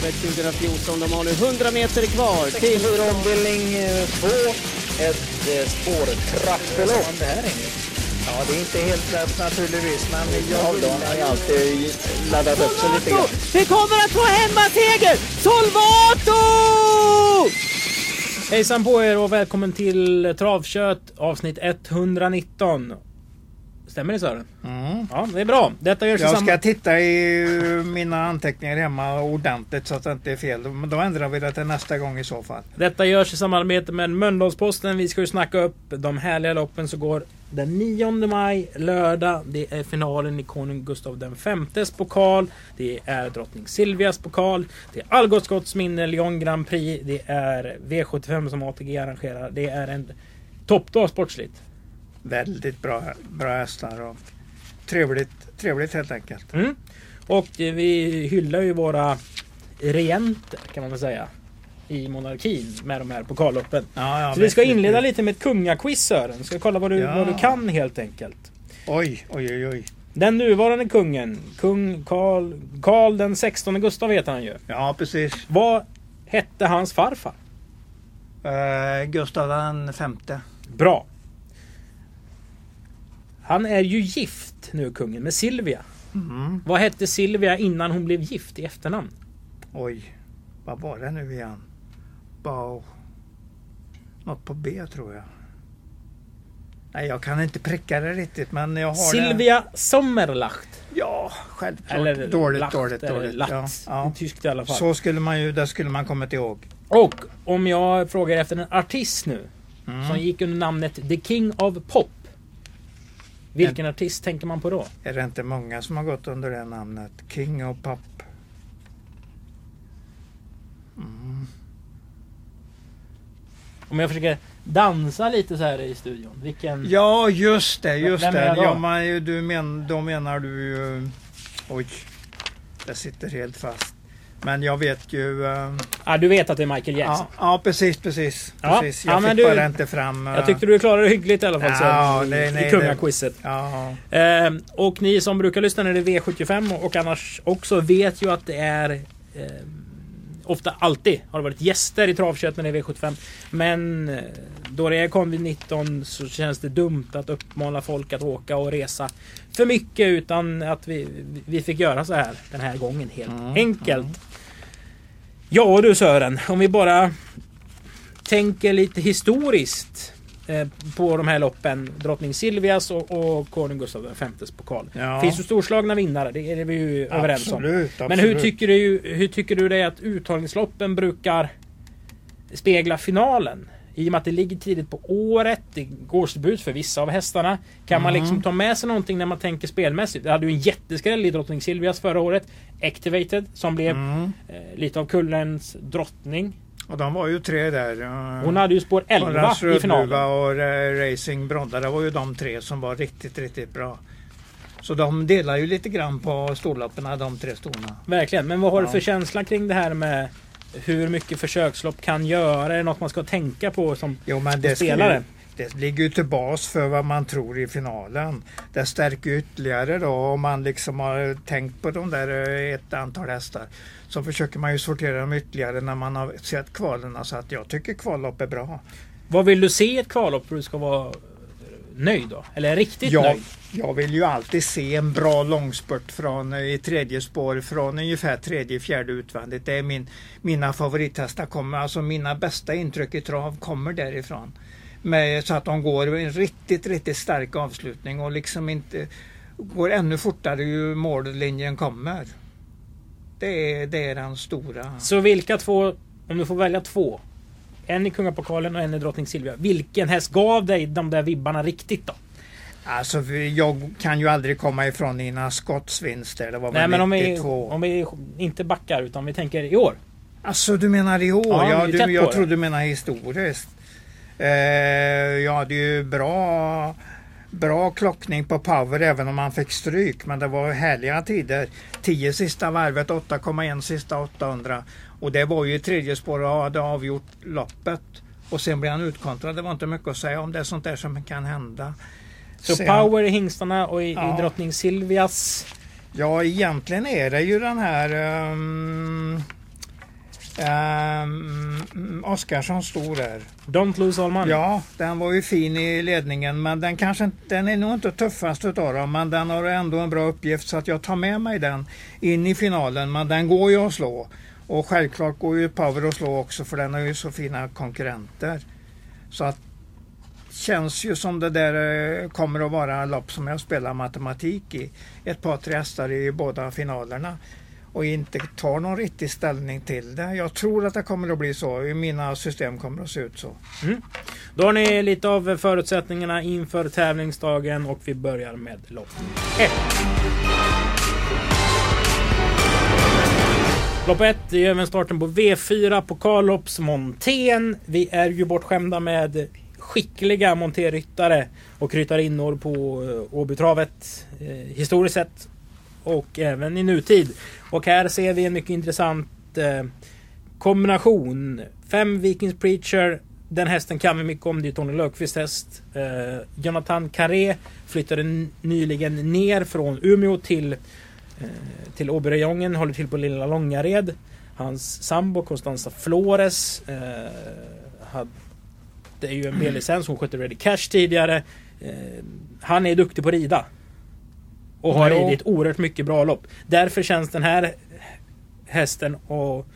travet 2014. De har nu 100 meter kvar till... ombildning 2. Ett eh, spårtrappelopp. Ja, det är inte helt lätt naturligtvis, men jag vill har ju alltid laddat upp sig lite grann. Vi kommer att få hemmaseger! Solvato! Hejsan på er och välkommen till Travkött avsnitt 119. Stämmer det Sören? Mm. Ja, det är bra. Detta görs Jag ska titta i mina anteckningar hemma ordentligt så att det inte är fel. Då ändrar vi det till nästa gång i så fall. Detta görs i samarbete med Mölndalsposten. Vi ska ju snacka upp de härliga loppen som går den 9 maj, lördag. Det är finalen i konung Gustav den femtes pokal. Det är drottning Silvias pokal. Det är Algotsgotts minne Lyon Grand Prix. Det är V75 som ATG arrangerar. Det är en toppdag sportsligt. Väldigt bra, bra hästar och trevligt, trevligt helt enkelt. Mm. Och eh, vi hyllar ju våra regenter kan man väl säga. I monarkin med de här pokalloppen. Ja, ja, Så vi ska inleda lite med ett kungaquiz Sören. Ska kolla vad du, Ja. vad du kan helt enkelt. Oj, oj, oj, oj. Den nuvarande kungen, kung Karl, Karl den 16 Gustav heter han ju. Ja, precis. Vad hette hans farfar? Uh, Gustav den femte. Bra. Han är ju gift nu kungen med Silvia. Mm. Vad hette Silvia innan hon blev gift i efternamn? Oj, vad var det nu igen? Bao. Något på B tror jag. Nej, jag kan inte pricka det riktigt men jag har det. Silvia Sommerlacht. Ja, självklart. Eller dåligt, Lacht, dåligt, eller dåligt. Ja, ja. Tyskt i alla fall. Så skulle man ju, det skulle man kommit ihåg. Och om jag frågar efter en artist nu. Mm. Som gick under namnet The King of Pop. Vilken artist tänker man på då? Är det inte många som har gått under det namnet? King och Pop. Mm. Om jag försöker dansa lite så här i studion. Vilken... Ja, just det, just Vem det. jag? Ja, man, du men, då menar du ju... Oj, det sitter helt fast. Men jag vet ju... eh, Ah, du vet att det är Michael Jackson. ja, ja, precis, precis. Ja, precis. ja, Jag men fick du- bara inte fram... eh, Jag tyckte du klarade det hyggligt i alla fall Ja, sen, nej, nej, i kungaquizet. Ja, Eh, och ni som brukar lyssna när det är V75 och annars också vet ju att det är eh, Ofta alltid har det varit gäster i travkött när det är V75. Men eh, då det är Covid-19 så känns det dumt att uppmana folk att åka och resa för mycket utan att vi, vi fick göra så här den här gången helt Mm, enkelt. Ja du Sören, om vi bara tänker lite historiskt eh, på de här loppen. Drottning Silvias och, och konung Gustav Vs pokal. ja. finns ju storslagna vinnare, det är vi ju överens om. absolut, Men hur absolut. tycker, du, hur tycker du det att uttagningsloppen brukar spegla finalen? I och med att det ligger tidigt på året, det går debut för vissa av hästarna. Kan man Mm. liksom ta med sig någonting när man tänker spelmässigt? Det hade ju en jätteskräll i Drottning Silvias förra året. Activated, som blev Mm. eh, lite av kullens drottning. Och de var ju tre där. Hon hade ju spår 11 Konrads i finalen. och eh, Racing Brodda. Det var ju de tre som var riktigt, riktigt bra. Så de delar ju lite grann på storloppen, de tre storna. Verkligen, men vad har du Ja. för känsla kring det här med hur mycket försökslopp kan göra? Är det något man ska tänka på som Jo, men det, spelare? ju, det ligger ju till bas för vad man tror i finalen. Det stärker ytterligare då om man liksom har tänkt på de där eh, ett antal hästar. Så försöker man ju sortera dem ytterligare när man har sett kvalen. Så att jag tycker kvallopp är bra. Vad vill du se i ett kvallopp för att du ska vara nöjd då? Eller riktigt Jag, nöjd? jag vill ju alltid se en bra långspurt från, eh, i tredje spår från ungefär tredje, fjärde utvändigt. Det är min, mina favorithästar kommer, alltså mina bästa intryck i trav kommer därifrån. Med, så att de går en riktigt, riktigt stark avslutning och liksom inte går ännu fortare ju mållinjen kommer. Det är, det är den stora. Så vilka två, om du får välja två. En i Kungapokalen och en i Drottning Silvia. Vilken häst gav dig de där vibbarna riktigt då? Alltså jag kan ju aldrig komma ifrån dina skottsvinster. Det var Nej väl men om vi, 92. om vi inte backar utan vi tänker i år. Alltså du menar i år? Ja, Ja, är du, jag det. trodde du menade historiskt. Eh, jag hade ju bra, bra klockning på power även om man fick stryk. Men det var härliga tider. 10 sista varvet, 8,1 sista 800. Och det var ju tredje spår och hade avgjort loppet. Och sen blev han utkontrad. Det var inte mycket att säga om det. är sånt där som kan hända. Så Sen- power i hingstarna och i, Ja. i Drottning Silvias. Ja, egentligen är det ju den här... ehm, Um, Oskarsson stod där. Don't lose all money. Ja, den var ju fin i ledningen men den kanske den är nog inte tuffast utav dem men den har ändå en bra uppgift så att jag tar med mig den in i finalen men den går ju att slå. Och självklart går ju Power att slå också för den har ju så fina konkurrenter. Så att känns ju som det där eh, kommer att vara lopp som jag spelar matematik i. Ett par tre hästar i båda finalerna och inte tar någon riktig ställning till det. Jag tror att det kommer att bli så. Mina system kommer att se ut så. Mm. Då har ni lite av förutsättningarna inför tävlingsdagen och vi börjar med lopp 1. Lopp 1 är även starten på V4 på Karlhopps Montén. Vi är ju bortskämda med skickliga monterryttare och ryttarinnor på eh, Åbytravet eh, historiskt sett och även i nutid. Och här ser vi en mycket intressant eh, kombination. Fem Vikings Preacher. Den hästen kan vi mycket om. Det är Tony Löfqvists häst. Eh, Jonathan Carré flyttade nyligen ner från Umeå till, eh, till Åbyrejongen. Håller till på Lilla Långared. Hans sambo Constanza Flores eh, hade ju en B-licens. Hon skötte Ready Cash tidigare. Eh, han är duktig på att rida. Och har Jo. ridit oerhört mycket bra lopp. Därför känns den här hästen och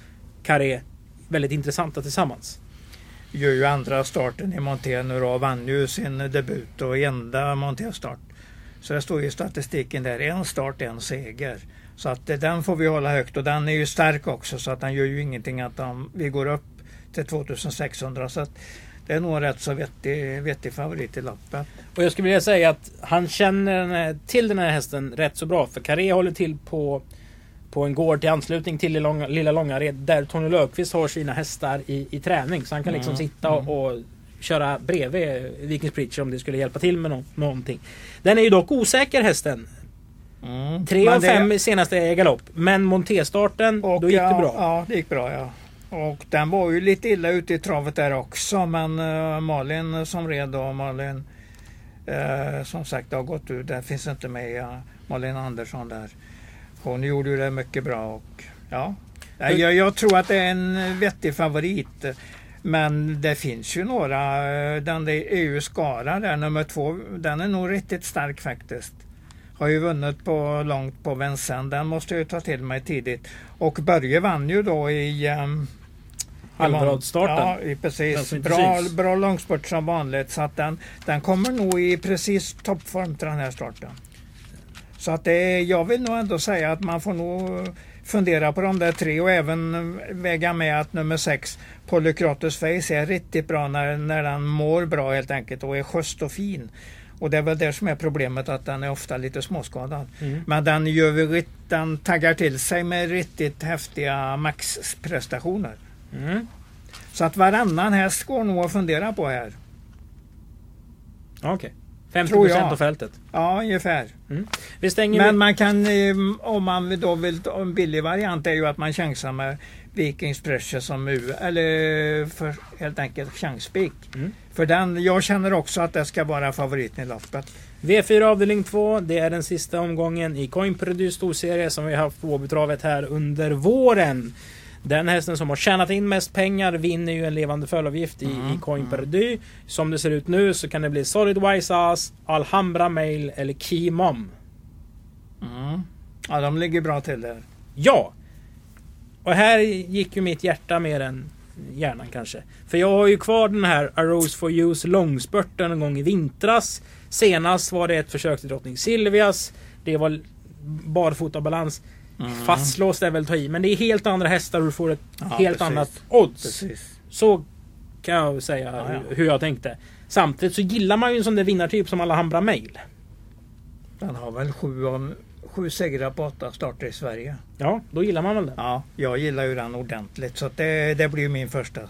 Carré väldigt intressanta tillsammans. Gör ju andra starten i Monté nu då. Vann ju sin debut och enda Monté-start. Så det står ju i statistiken där. En start, en seger. Så att eh, den får vi hålla högt och den är ju stark också så att den gör ju ingenting att de, vi går upp till 2600. Så att det är nog en rätt så vettig, vettig favorit i loppet. Och jag skulle vilja säga att han känner till den här hästen rätt så bra. För Carré håller till på, på en gård till anslutning till Lilla, Långa, Lilla Långared. Där Tony Löfqvist har sina hästar i, i träning. Så han kan liksom Mm, sitta och, och köra bredvid Vikings Preacher om det skulle hjälpa till med nå- någonting. Den är ju dock osäker hästen. Mm. Tre av det- fem i senaste är galopp. Men Montéstarten, Och då gick ja, det bra. Ja, det gick bra ja. Och den var ju lite illa ute i travet där också men uh, Malin som red då, Malin eh, som sagt har gått ut, den finns inte med, ja, Malin Andersson där. Hon gjorde ju det mycket bra och ja. Jag, jag tror att det är en vettig favorit. Men det finns ju några, eh, den där EU Skara där, nummer två, den är nog riktigt stark faktiskt. Har ju vunnit på långt på Vincennes. Den måste jag ju ta till mig tidigt. Och Börje vann ju då i... Um, Alvarad-starten. Ja, precis. inte Bra, bra långspurt som vanligt. Så att den, den kommer nog i precis toppform till den här starten. Så att det, jag vill nog ändå säga att man får nog fundera på de där tre och även väga med att nummer sex Polykratus Face är riktigt bra när, när den mår bra helt enkelt och är schysst och fin. Och det är väl det som är problemet att den är ofta lite småskadad. Mm. Men den, gör den taggar till sig med riktigt häftiga maxprestationer. Mm. Så att varannan häst går nog att fundera på här. Okej. 50% Tror jag. av fältet. Ja, ungefär. Vi stänger Men man kan, eh, om man då vill en billig variant, är ju att man chansar med Vikings Pressure som U, eller för helt enkelt chansspik. Mm. För den, jag känner också att det ska vara favoriten i loppet. V4 avdelning 2. Det är den sista omgången i Coin Perdue storserie som vi har haft på Åbytravet här under våren. Den hästen som har tjänat in mest pengar vinner ju en levande fölavgift i, Mm, i Coin Perdue. Som det ser ut nu så kan det bli Solid Wise Ass, Alhambra Mail eller Key Mom. Mm. Ja, de ligger bra till där. Ja! Och här gick ju mitt hjärta mer än hjärnan kanske. För jag har ju kvar den här Arose for Use långspurten en gång i vintras. Senast var det ett försök till Drottning Silvias. Det var barfotabalans. Mm. Fastlåst är väl att ta i, men det är helt andra hästar och du får ett Ja, helt precis. annat odds. Precis. Så kan jag säga Ja, ja. hur- jag tänkte. Samtidigt så gillar man ju en sån där vinnartyp som Alhambra Mail. Den har väl sju, om, sju segrar på åtta starter i Sverige. Ja, då gillar man väl den. Ja, jag gillar ju den ordentligt så det, det blir ju min första.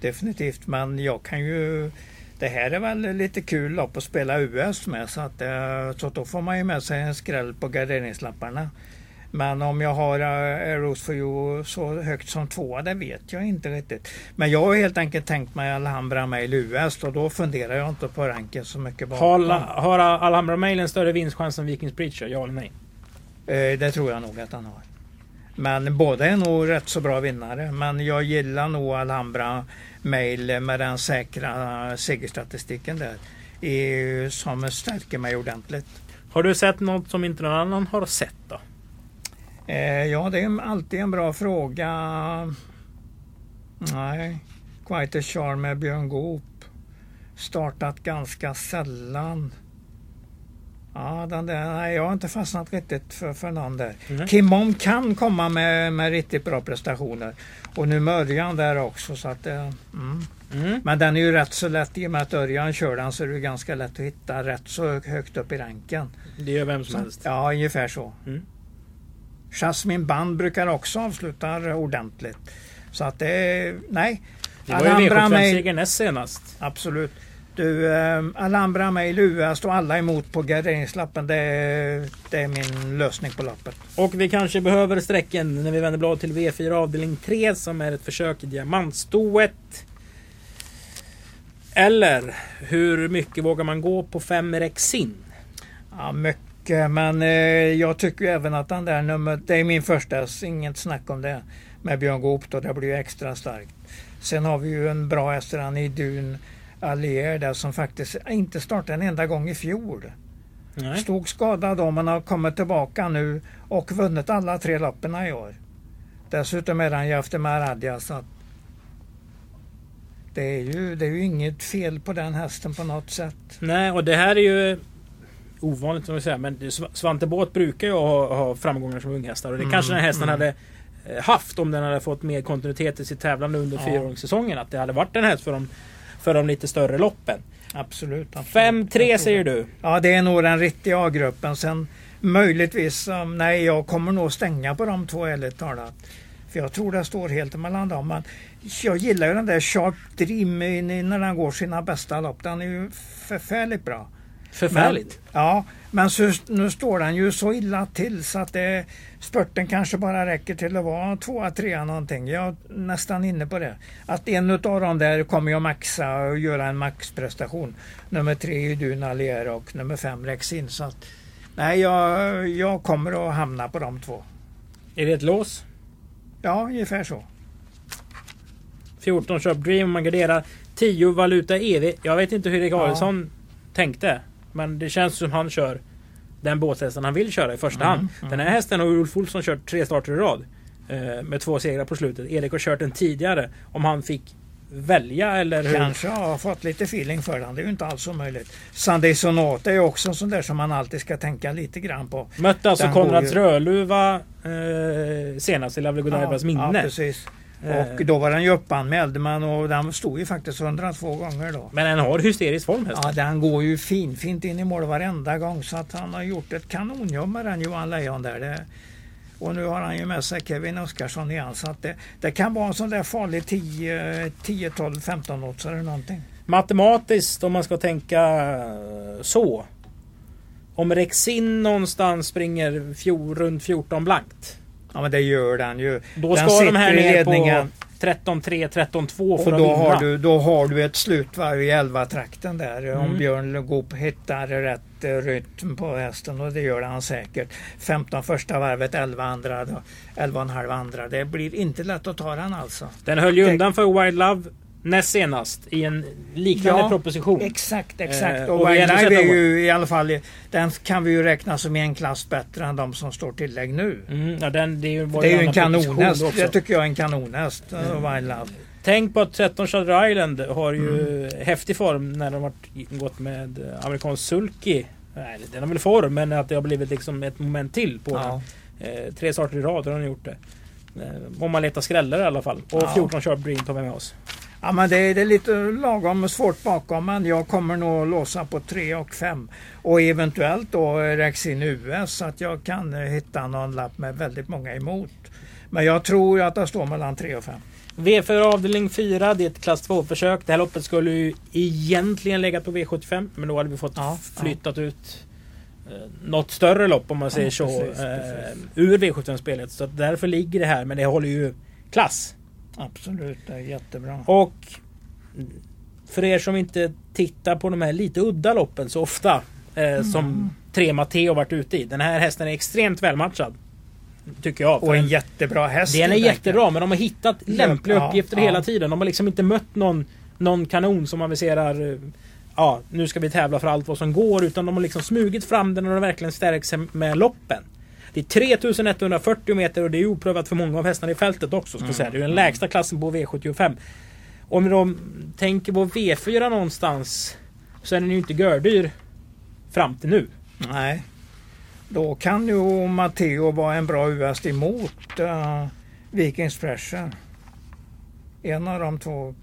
Definitivt, men jag kan ju det här är väl lite kul lopp att spela US med så att eh, så då får man ju med sig en skräll på garderingslapparna. Men om jag har uh, Rose for You så högt som tvåa, det vet jag inte riktigt. Men jag har helt enkelt tänkt mig Alhambra Mail US och då funderar jag inte på ranken så mycket bakom. Har, La- har Alhambra Mail en större vinstchans än Vikings Preacher? Ja eller nej? Eh, det tror jag nog att han har. Men båda är nog rätt så bra vinnare. Men jag gillar nog Alhambra Mail med den säkra segerstatistiken där. Som stärker mig ordentligt. Har du sett något som inte någon annan har sett då? Eh, ja, det är alltid en bra fråga. Nej, Quite a Charm med Björn Goop. Startat ganska sällan. Ja, den där, nej, jag har inte fastnat riktigt för, för någon där. Mm. Kim Om kan komma med, med riktigt bra prestationer. Och nu med Örjan där också. Så att, eh, mm. Mm. Men den är ju rätt så lätt i och med att Örjan kör den så är det ganska lätt att hitta rätt så högt upp i ranken. Det gör vem som Så, helst. ja, ungefär så. Mm. Jasmine Band brukar också avsluta ordentligt. Så att det nej. Det var ju Alhambra Mail, V75-seger näst senast. absolut. Du, eh, Alhambra Mail UA står alla emot på garderingslappen. Det, det är min lösning på lappet. Och vi kanske behöver sträcken när vi vänder blad till V4 avdelning 3 som är ett försök i diamantstoet. Eller hur mycket vågar man gå på 5 Rexin? Ja, mycket, men eh, jag tycker ju även att den där nummer, det är min första, inget snack om det. Med Björn Goop då, det blir ju extra starkt. Sen har vi ju en bra häst i Dun Allier där som faktiskt inte startade en enda gång i fjol. Nej. Stod skadad då men har kommit tillbaka nu och vunnit alla tre lapparna i år. Dessutom är han ju efter Maradja så det är, ju, det är ju inget fel på den hästen på något sätt. Nej, och det här är ju ovanligt som vi säger. Men Sv- Svante Båth brukar ju ha, ha framgångar som unghästar. Och det Mm, kanske den här hästen mm. hade eh, haft om den hade fått mer kontinuitet i sitt tävlande under Ja. fyraåringssäsongen. Att det hade varit en häst för de, för de lite större loppen. Absolut. absolut. 5-3 Jag tror säger du. Ja, det är nog den riktiga A-gruppen. Sen möjligtvis, um, nej jag kommer nog stänga på de två ärligt talat. För jag tror det står helt mellan dem. Men jag gillar ju den där Sharp Dream när den går sina bästa lopp. Den är ju förfärligt bra. Förfärligt. Men, ja, men så, nu står den ju så illa till så att det, spurten kanske bara räcker till att vara tvåa, trea någonting. Jag är nästan inne på det. Att en utav dem där kommer jag maxa och göra en maxprestation. Nummer tre är Duna Allier och nummer fem Rexin. Så att, nej, jag, jag kommer att hamna på de två. Är det ett lås? Ja, ungefär så. 14 köp Dream, man garderar 10 Valuta EV. Jag vet inte hur Erik Ja. Adielsson tänkte. Men det känns som han kör den båthästen han vill köra i första Mm, hand. mm. Den här hästen har Ulf Olsson kört tre starter i rad. Eh, med två segrar på slutet. Erik har kört den tidigare. Om han fick välja eller hur? Kanske har fått lite feeling för den. Det är ju inte alls omöjligt. Sunday Sonata är också en sån där som man alltid ska tänka lite grann på. Mötte alltså Konrads ju- Rödluva eh, senast i Lavle Godievas Ja, minne. precis. Eh, Och då var den ju uppanmäld men och den stod ju faktiskt 102 gånger då. Men den har hysterisk form hästen. Ja, den går ju fin, fint in i mål varenda gång så att han har gjort ett kanonjobb med den Johan Lejon där. Det, och nu har han ju med sig Kevin Oskarsson igen så att det, det kan vara en sån där farlig 10, 10 12, 15 odds eller någonting. Matematiskt om man ska tänka eh, så. Om Rexin någonstans springer fjol, runt 14 blankt. Ja men det gör den ju. Då Den ska de här ner ledningen. på 13-3, 13-2 Och för att då vinna. har, du, då har du ett slutvarv i 11-trakten där. Mm. Om Björn Goop hittar rätt eh, rytm på hästen och det gör han säkert. 15 första varvet, 11 andra, då, 11,5 andra. Det blir inte lätt att ta den alltså. Den höll ju Det- undan för Wild Love näst senast i en liknande Ja, proposition. Exakt, exakt. Eh, och och vi Wild ändå Live är ju i alla fall, den kan vi ju räkna som en klass bättre än de som står tillägg nu. Mm, ja, den, det var Det är ju en kanonhäst. Det tycker jag är en kanonhäst, mm. Wild Love. Tänk på att 13 Shutter Island har ju Mm. häftig form när de har gått med eh, amerikansk sulky. Nej, den har väl form men att det har blivit liksom ett moment till på Ja. den. Eh, tre starter i rad har den gjort det. Eh, om man letar skrällar i alla fall. Och Ja. 14 Sharp Green tar vi med oss. Ja, men det, är- det är lite lagom svårt bakom men jag kommer nog låsa på 3 och 5. Och eventuellt då Rexin US så att jag kan eh, hitta någon lapp med väldigt många emot. Men jag tror att det står mellan 3 och 5. V4 avdelning 4, det är ett klass 2-försök. Det här loppet skulle ju egentligen legat på V75 men då hade vi fått Ja, flyttat ut eh, något större lopp om man säger Ja, så. precis, eh, precis. ur V75-spelet. Så därför ligger det här men det håller ju klass. Absolut, det är jättebra. Och för er som inte tittar på de här lite udda loppen så ofta eh, Mm. som tre Matteo varit ute i. Den här hästen är extremt välmatchad. Tycker jag. Och en jättebra häst. Den är jättebra men de har hittat lämpliga Ja, uppgifter ja. hela tiden. De har liksom inte mött någon, någon kanon som aviserar eh, Ja, nu ska vi tävla för allt vad som går. Utan de har liksom smugit fram den och den verkligen stärkt sig med loppen. Det är 3140 meter och det är oprövat för många av hästarna i fältet också. Ska Mm. säga. Det är den lägsta klassen på V75. Om de tänker på V4 någonstans så är den ju inte gördyr fram till nu. Nej. Då kan ju Matteo vara en bra US emot uh, Vikings Pressure. En av de två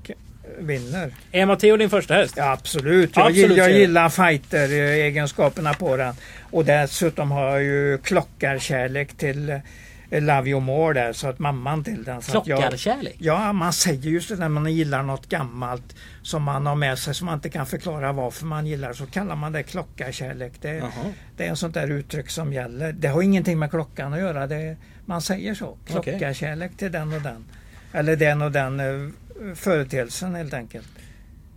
vinner. Är Matteo din första häst? Ja, absolut. Jag, Absolut, gill- jag gillar fighter-egenskaperna på den. Och dessutom har jag ju klockarkärlek till eh, Love You More där. Så att mamman till den. Så att jag, Klockarkärlek? Ja, man säger just det när man gillar något gammalt som man har med sig som man inte kan förklara varför man gillar. Så kallar man det klockarkärlek. Det, det är en sånt där uttryck som gäller. Det har ingenting med klockan att göra. Det, man säger så. Klockarkärlek till den och den. Eller den och den eh, företeelsen helt enkelt.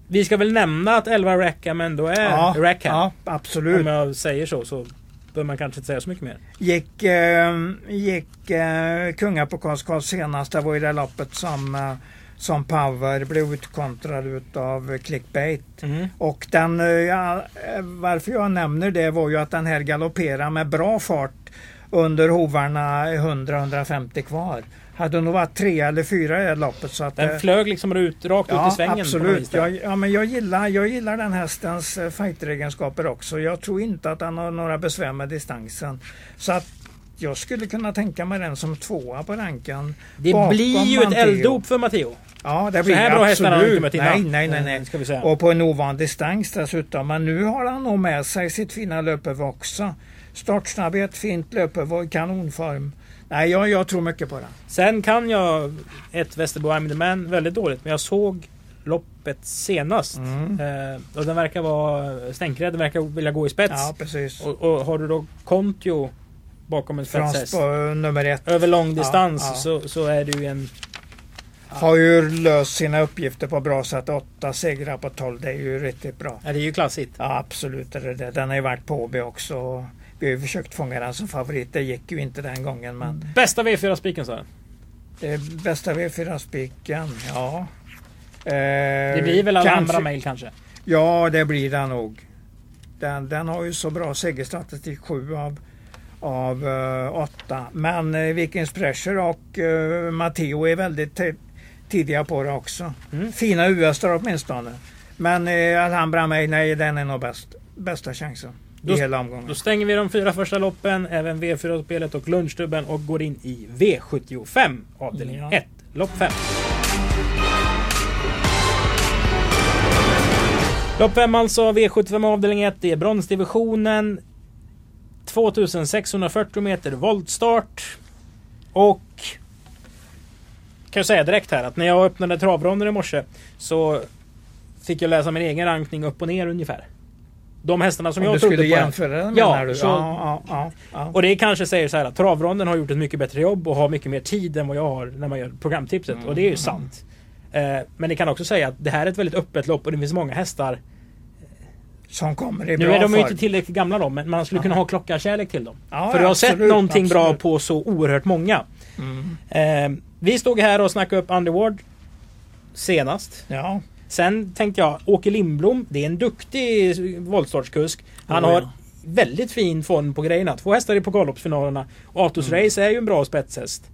Vi ska väl nämna att 11 Rackham ändå är Ja, Rackham. ja, absolut. Om jag säger så så behöver man kanske inte säga så mycket mer. Gick, eh, gick eh, Kungapokalskarl senast. Det var ju det loppet som, eh, som Power blev utkontrad utav Clickbait. Mm. Och den, eh, ja, eh, varför jag nämner det var ju att den här galopperar med bra fart under hovarna 100-150 kvar. Hade nog varit tre eller fyra i det här loppet. Så att, Den eh, flög liksom ut, rakt ut i svängen. absolut. Jag, ja, men jag, gillar, jag gillar den hästens eh, fighteregenskaper också. Jag tror inte att han har några besvär med distansen. Så att jag skulle kunna tänka mig den som tvåa på ranken. Det blir ju ett Matteo. elddop för Matteo. Ja, det Så blir här det bra hästar har absolut. inte mött innan. Nej, nej, nej. Eh, nej. Ska vi säga. Och på en ovan distans dessutom. Men nu har han nog med sig sitt fina löpöver också. Startsnabbhet, fint löpöver i kanonform. Nej, jag, jag tror mycket på den. Sen kan jag ett Västerbo I'm the Man väldigt dåligt. Men jag såg loppet senast. Mm. Eh, och den verkar vara stänkrädd. Den verkar vilja gå i spets. Ja, precis. Och, och har du då Kontio bakom en spetshäst. eh, nummer ett. Över lång distans ja. Så, så är ju en... Har ju löst sina uppgifter på bra sätt. Åtta segrar på 12, det är ju riktigt bra. Ja, det är ju klassigt. Ja, absolut är det det. Den har ju varit på Åby också. Vi har ju försökt fånga den som favorit. Det gick ju inte den gången. Men Bästa V4-spiken sa jag. det bästa V4-spiken, ja. Eh, Det blir väl alla kanske- andra mejl kanske. Ja, det blir den nog. Den, den har ju så bra segerstatistik, sju av, av eh, åtta. Men uh, Vikings Pressure och uh, Matteo är väldigt tidiga på det också. Mm. Fina us åtminstone. Men uh, Alhambra mig, nej den är nog bäst. Bästa chansen Då- i hela omgången. Då stänger vi de fyra första loppen, även V4-spelet och lunchstubben och går in i V75 avdelning Ja. 1, lopp 5. Lopp 5 alltså, V75 avdelning 1. Det är bronsdivisionen. 2640 meter voltstart. Och... Kan jag säga direkt här att när jag öppnade travronden i morse så fick jag läsa min egen rankning upp och ner ungefär. De hästarna som Om jag du trodde skulle på. här. jämföra den Ja, menar du? så- Ja, ja, ja. Och det kanske säger så här att travronden har gjort ett mycket bättre jobb och har mycket mer tid än vad jag har när man gör programtipset. Och det är ju sant. Eh, men det kan också säga att det här är ett väldigt öppet lopp och det finns många hästar. Som kommer i Nu bra är de ju inte tillräckligt gamla då, men man skulle kunna ha klockarkärlek till dem. Ja, För du har sett absolut, någonting bra absolut. på så oerhört många. Mm. Eh, vi stod här och snackade upp Underward senast. Ja, Sen tänkte jag, Åke Lindblom, det är en duktig voltstartskusk. Han Oh, ja. har väldigt fin form på grejerna. Två hästar i pokalloppsfinalerna. Atos Mm. Race är ju en bra spetshäst.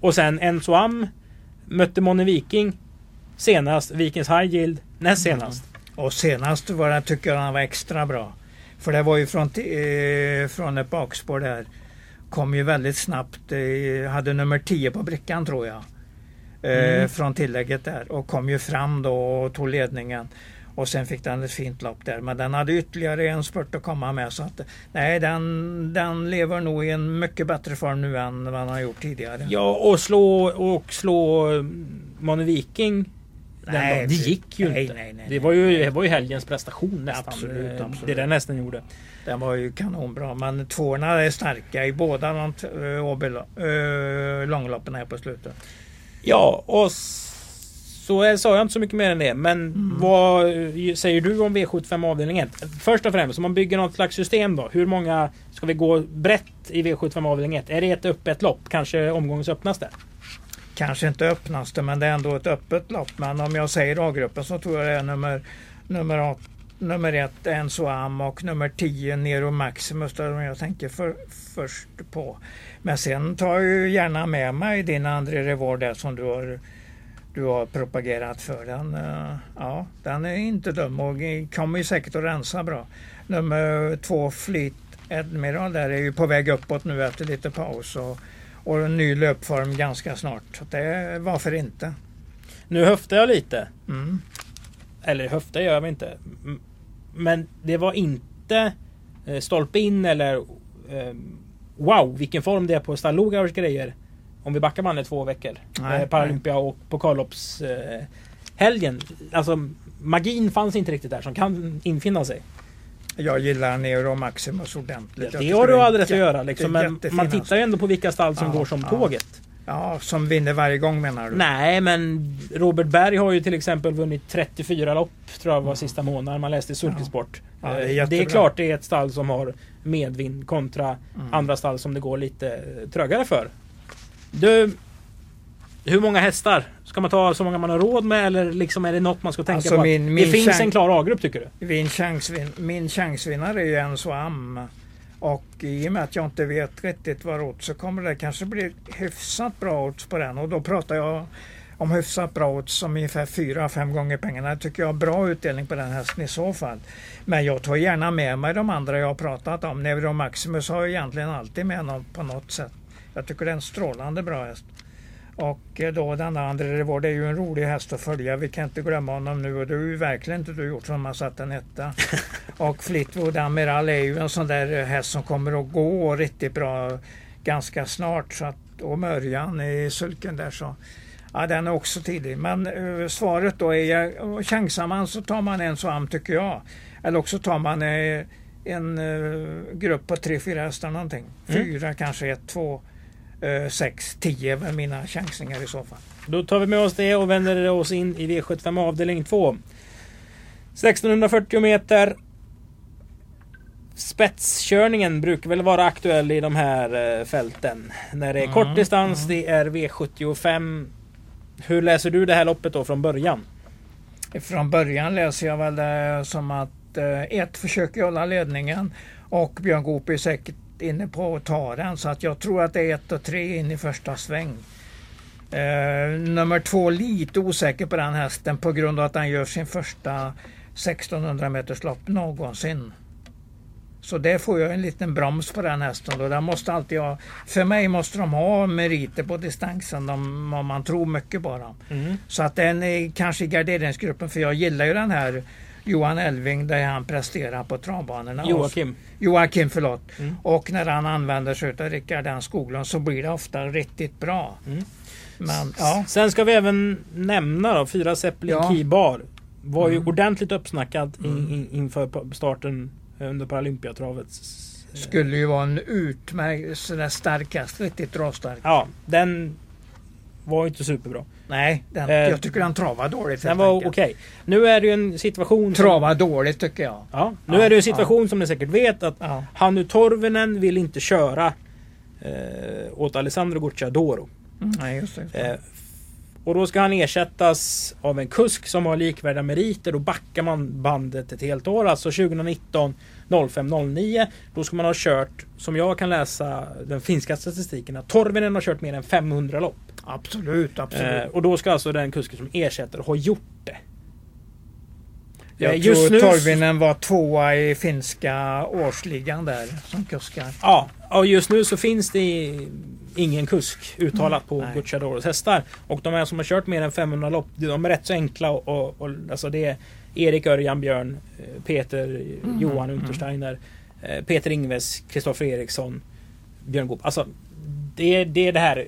Och sen Enzo Am mötte Moni Viking senast. Vikings High Yield näst Mm. senast. och senast var det, tycker jag han var extra bra. För det var ju från, eh, från ett bakspår där. Kom ju väldigt snabbt. Eh, hade nummer 10 på brickan tror jag. Eh, Mm. Från tillägget där. Och kom ju fram då och tog ledningen. Och sen fick den ett fint lopp där. Men den hade ytterligare en spurt att komma med. Så att, nej, den, den lever nog i en mycket bättre form nu än vad den har gjort tidigare. Ja, och slå, och slå mm, Moni Viking. Nej, dagen. det gick ju nej, inte. nej, nej, det, var ju, det var ju helgens prestation nästan. Absolut, eh, absolut. Det den nästan gjorde. Den var ju kanonbra. Men tvåorna är starka i båda de eh, eh, långloppen här på slutet. Ja, och så sa jag inte så mycket mer än det. Men Mm. vad eh, säger du om V75 avdelning 1? Först och främst, om man bygger något slags system då. Hur många ska vi gå brett i V75 avdelning 1? Är det ett öppet lopp? Kanske omgångens öppnaste? Kanske inte öppnaste men det är ändå ett öppet lopp. Men om jag säger A-gruppen så tror jag det är nummer, nummer, åt, nummer ett Enso Am och nummer 10 Nero Maximus. Det är de jag tänker för, först på. Men sen tar jag ju gärna med mig din André Reward där som du har du har propagerat för. Den, eh, ja, den är inte dum och kommer ju säkert att rensa bra. Nummer två Fleet Admiral där är ju på väg uppåt nu efter lite paus. Och, och en ny löpform ganska snart. Så det, varför inte? Nu höftar jag lite. Mm. Eller höftar gör jag väl inte. Men det var inte eh, stolpe in eller eh, Wow vilken form det är på Stallogars grejer. Om vi backar bandet två veckor. Nej, eh, Paralympia och pokalopps eh, helgen. Alltså magin fanns inte riktigt där som kan infinna sig. Jag gillar Nero Maximus ordentligt. Jag det har du är all rätt att göra liksom. Men man tittar ju ändå på vilka stall som Ja, går som ja. tåget. Ja, som vinner varje gång menar du? Nej men Robert Berg har ju till exempel vunnit 34 lopp tror jag var sista månaden. Man läste i Sulkesport. Ja, det är Eh, det är klart det är ett stall som har medvind kontra Mm. andra stall som det går lite eh, trögare för. Du, hur många hästar? Ska man ta så många man har råd med eller liksom är det något man ska tänka Alltså, på? min- det min finns chans- en klar A-grupp tycker du? Min, chansvin, min chansvinnare är ju en Am. Och i och med att jag inte vet riktigt vad odds så kommer det kanske bli hyfsat bra odds på den. Och då pratar jag om hyfsat bra odds som ungefär 4-5 gånger pengarna. Jag tycker jag har bra utdelning på den hästen i så fall. Men jag tar gärna med mig de andra jag har pratat om. Neuro Maximus har jag egentligen alltid med någon, på något sätt. Jag tycker det är en strålande bra häst. Och eh, då denna André Reward är ju en rolig häst att följa. Vi kan inte glömma honom nu och det har ju verkligen inte du gjort som har satt en etta. och Fleetwood Amiral är ju en sån där eh, häst som kommer att gå riktigt bra ganska snart. Så att, och Mörjan i sulken där så. Ja, den är också tidig. Men eh, svaret då är, jag, chansar man så tar man en så am tycker jag. Eller också tar man eh, en eh, grupp på tre, fyra hästar någonting. Mm. Fyra, kanske ett, två, eh, sex, tio är väl mina chansningar i så fall. Då tar vi med oss det och vänder oss in i V75 avdelning 2. 1640 meter. Spetskörningen brukar väl vara aktuell i de här eh, fälten. När det är Mm, kort distans, det är V75. Hur läser du det här loppet då från början? Från början läser jag väl det som att eh, ett försöker hålla ledningen och Björn Goop är säkert inne på att ta den så att jag tror att det är ett och tre in i första sväng. Eh, nummer två lite osäker på den hästen på grund av att han gör sin första 1600 meters lopp någonsin. Så det får jag en liten broms på den hästen. Då. Den måste alltid ha, för mig måste de ha meriter på distansen om man tror mycket på dem. Så att den är kanske i garderingsgruppen för jag gillar ju den här Johan Elving där han presterar på travbanorna. Joakim. Joakim, förlåt. Mm. Och när han använder sig av Rickard N Skoglund så blir det ofta riktigt bra. Mm. Men ja, Sen ska vi även nämna då, fyra Zeppelin Ja. Key Bar. Var ju Mm. ordentligt uppsnackad in, Mm. in, inför starten under Paralympiatravet. skulle ju vara en utmärkt sådär stark häst, riktigt råstark. Ja, den var inte superbra. Nej, den, Eh, jag tycker den travar dåligt. Den var okej. Nu är det ju en situation... Travar dåligt tycker jag. Ja, nu Ja, är det en situation som ni säkert vet att Ja. Hannu Torvinen vill inte köra eh, åt Alessandro Gucciadoro. Mm, nej, just det. Eh, och då ska han ersättas av en kusk som har likvärdiga meriter. Då backar man bandet ett helt år. Alltså 2019 05-09. Då ska man ha kört, som jag kan läsa den finska statistiken, att Torvinen har kört mer än 500 lopp. Absolut, absolut. Eh, och då ska alltså den kusken som ersätter ha gjort det. jag eh, just tror nu- Torvinen var tvåa i finska årsligan där som kuskar. Ja, och just nu så finns det ingen kusk uttalat på Nej. Gucciadoros hästar. Och de här som har kört mer än 500 lopp, de är rätt så enkla och, och, och alltså det är Erik Örjan Björn, eh, Peter Johan mm. Untersteiner, eh, Peter Ingves, Kristoffer Eriksson, Björn Goop. Alltså det, det är det här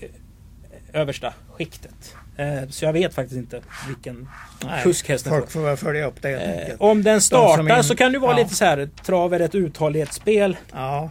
översta skiktet. Eh, Så jag vet faktiskt inte vilken Nej, kuskhästen Folk får väl följa upp det helt Eh, enkelt. om den startar är- så kan det vara ja. lite så här trav är ett uthållighetsspel. Ja.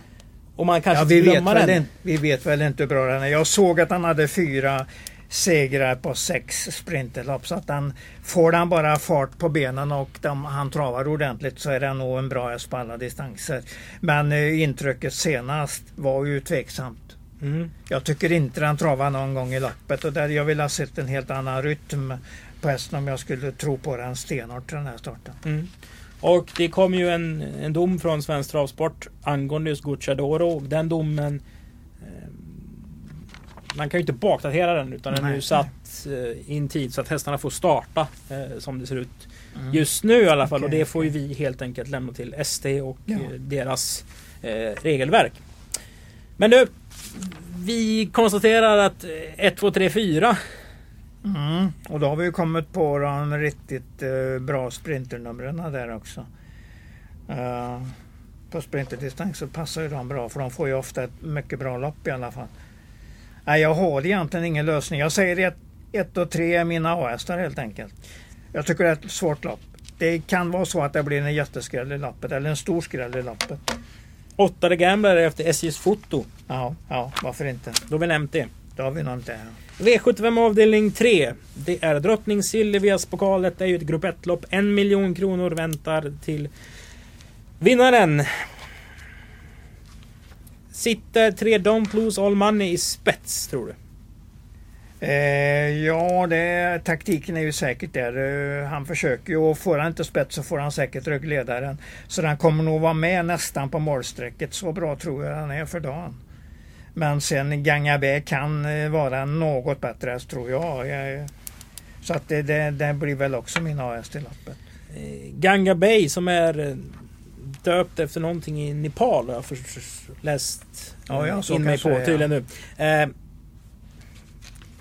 Och man kanske Ja, vi, vet den. inte, vi vet väl inte hur bra den är. Jag såg att han hade fyra segrar på sex sprinterlopp. Så att han, får han bara fart på benen och de, han travar ordentligt så är det nog en bra häst på alla distanser. Men eh, intrycket senast var ju tveksamt. Mm. Jag tycker inte han travar någon gång i loppet och där jag vill ha sett en helt annan rytm på hästen om jag skulle tro på den stenhårt till den här starten. Mm. Och det kom ju en, en dom från Svensk Travsport angående just Gucciadoro. Den domen eh, man kan ju inte bakdatera den utan den är ju satt eh, i en tid så att hästarna får starta eh, som det ser ut Mm. just nu i alla fall. och Okej, det får ju okej. vi helt enkelt lämna till ST och Ja. deras regelverk. Men du, vi konstaterar att 1, 2, 3, 4 Mm. Och då har vi ju kommit på de riktigt eh, bra sprinternumren där också. Uh, på sprinterdistans så passar ju de bra för de får ju ofta ett mycket bra lopp i alla fall. Nej, jag har egentligen ingen lösning. Jag säger att 1 och 3 är mina A-hästar helt enkelt. Jag tycker det är ett svårt lopp. Det kan vara så att det blir en jätteskräll i loppet eller en stor skräll i loppet. 8 The Gambler efter SJs foto. Ja, ja varför inte? Då har vi nämnt det. Då har vi något där. V75 avdelning 3. Det är Drottning Silvias pokal. Detta är ju ett grupp 1-lopp. En miljon kronor väntar till vinnaren. Sitter tre Don't Lose All Money i spets tror du? Eh, ja, det, taktiken är ju säkert där. Eh, han försöker ju och får han inte spets så får han säkert ryggledaren. Så den kommer nog vara med nästan på målstrecket. Så bra tror jag han är för dagen. Men sen Gangabé kan eh, vara något bättre häst tror jag. jag så att det, det, det blir väl också min A-häst i loppet. Ganga Bay som är döpt efter någonting i Nepal har jag läst Ja, ja, så in mig på tydligen nu.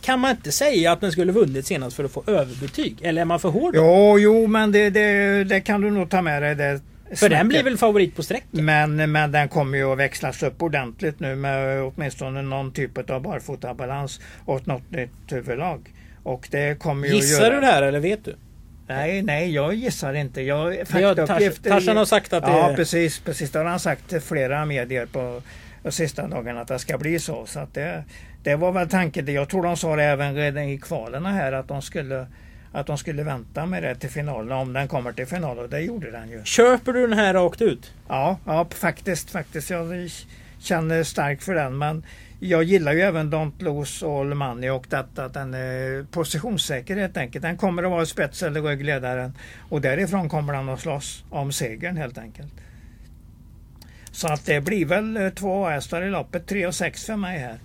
Kan man inte säga att den skulle vunnit senast för att få överbetyg? Eller är man för hård? Jo, jo, men det, det, det kan du nog ta med dig. Det för den blir väl favorit på sträckan? Men, men den kommer ju att växlas upp ordentligt nu med åtminstone någon typ av barfotabalans och något nytt huvudlag. Och det kommer ju Gissar att göra... du det här eller vet du? Nej, nej, jag gissar inte. Jag, faktauppgifter... Tarzan har sagt att det Ja, är... precis. precis. Det har han sagt till flera medier på de sista dagarna att det ska bli så. så att det, det var väl tanken. Jag tror de sa det även redan i kvalerna här att de skulle att de skulle vänta med det till finalen om den kommer till final och det gjorde den ju. Köper du den här rakt ut? Ja, ja faktiskt, faktiskt. Jag känner starkt för den. Men jag gillar ju även Don't Lose All Money och detta att den är positionssäker helt enkelt. Den kommer att vara spets eller ryggledaren och därifrån kommer den att slåss om segern helt enkelt. Så att det blir väl eh, två hästar i loppet, 3 och 6 för mig här.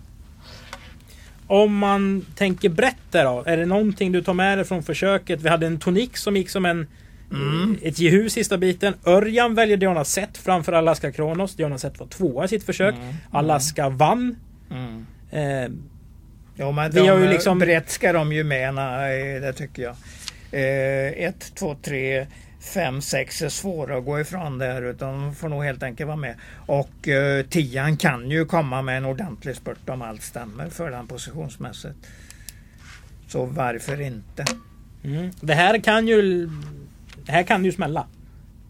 Om man tänker brett där då. Är det någonting du tar med dig från försöket? Vi hade en tonik som gick som en Mm. Ett Jehu sista biten. Örjan väljer Diana Sett framför Alaska Kronos. Diana Sett var tvåa i sitt försök. Mm. Alaska vann. Mm. Eh, Ja, men Vi de, har ju liksom- brett ska de ju med, nej, det tycker jag. Eh, ett, två, tre, fem, sex är svåra att gå ifrån där utan de får nog helt enkelt vara med. Och eh, tian kan ju komma med en ordentlig spurt om allt stämmer för den positionsmässigt. Så varför inte? mm. Det här kan ju... Det här kan ju smälla.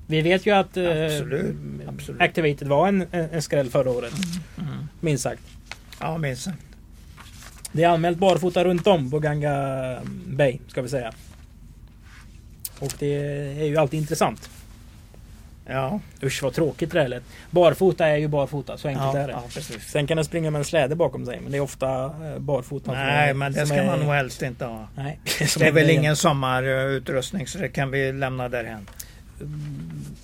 Vi vet ju att eh, Absolut, absolut. Activated var en, en, skräll förra året. Mm. Minst sagt. Ja, minst sagt. Det är anmält barfota runt om på Ganga Bay, ska vi säga. Och det är ju alltid intressant. Ja, Usch vad tråkigt det lät. Barfota är ju barfota, så enkelt ja, är det. ja. Sen kan den springa med en släde bakom sig, men det är ofta eh, barfota. Nej, men det ska är- man nog helst inte ha. Nej. Det är väl ingen sommarutrustning så det kan vi lämna därhen.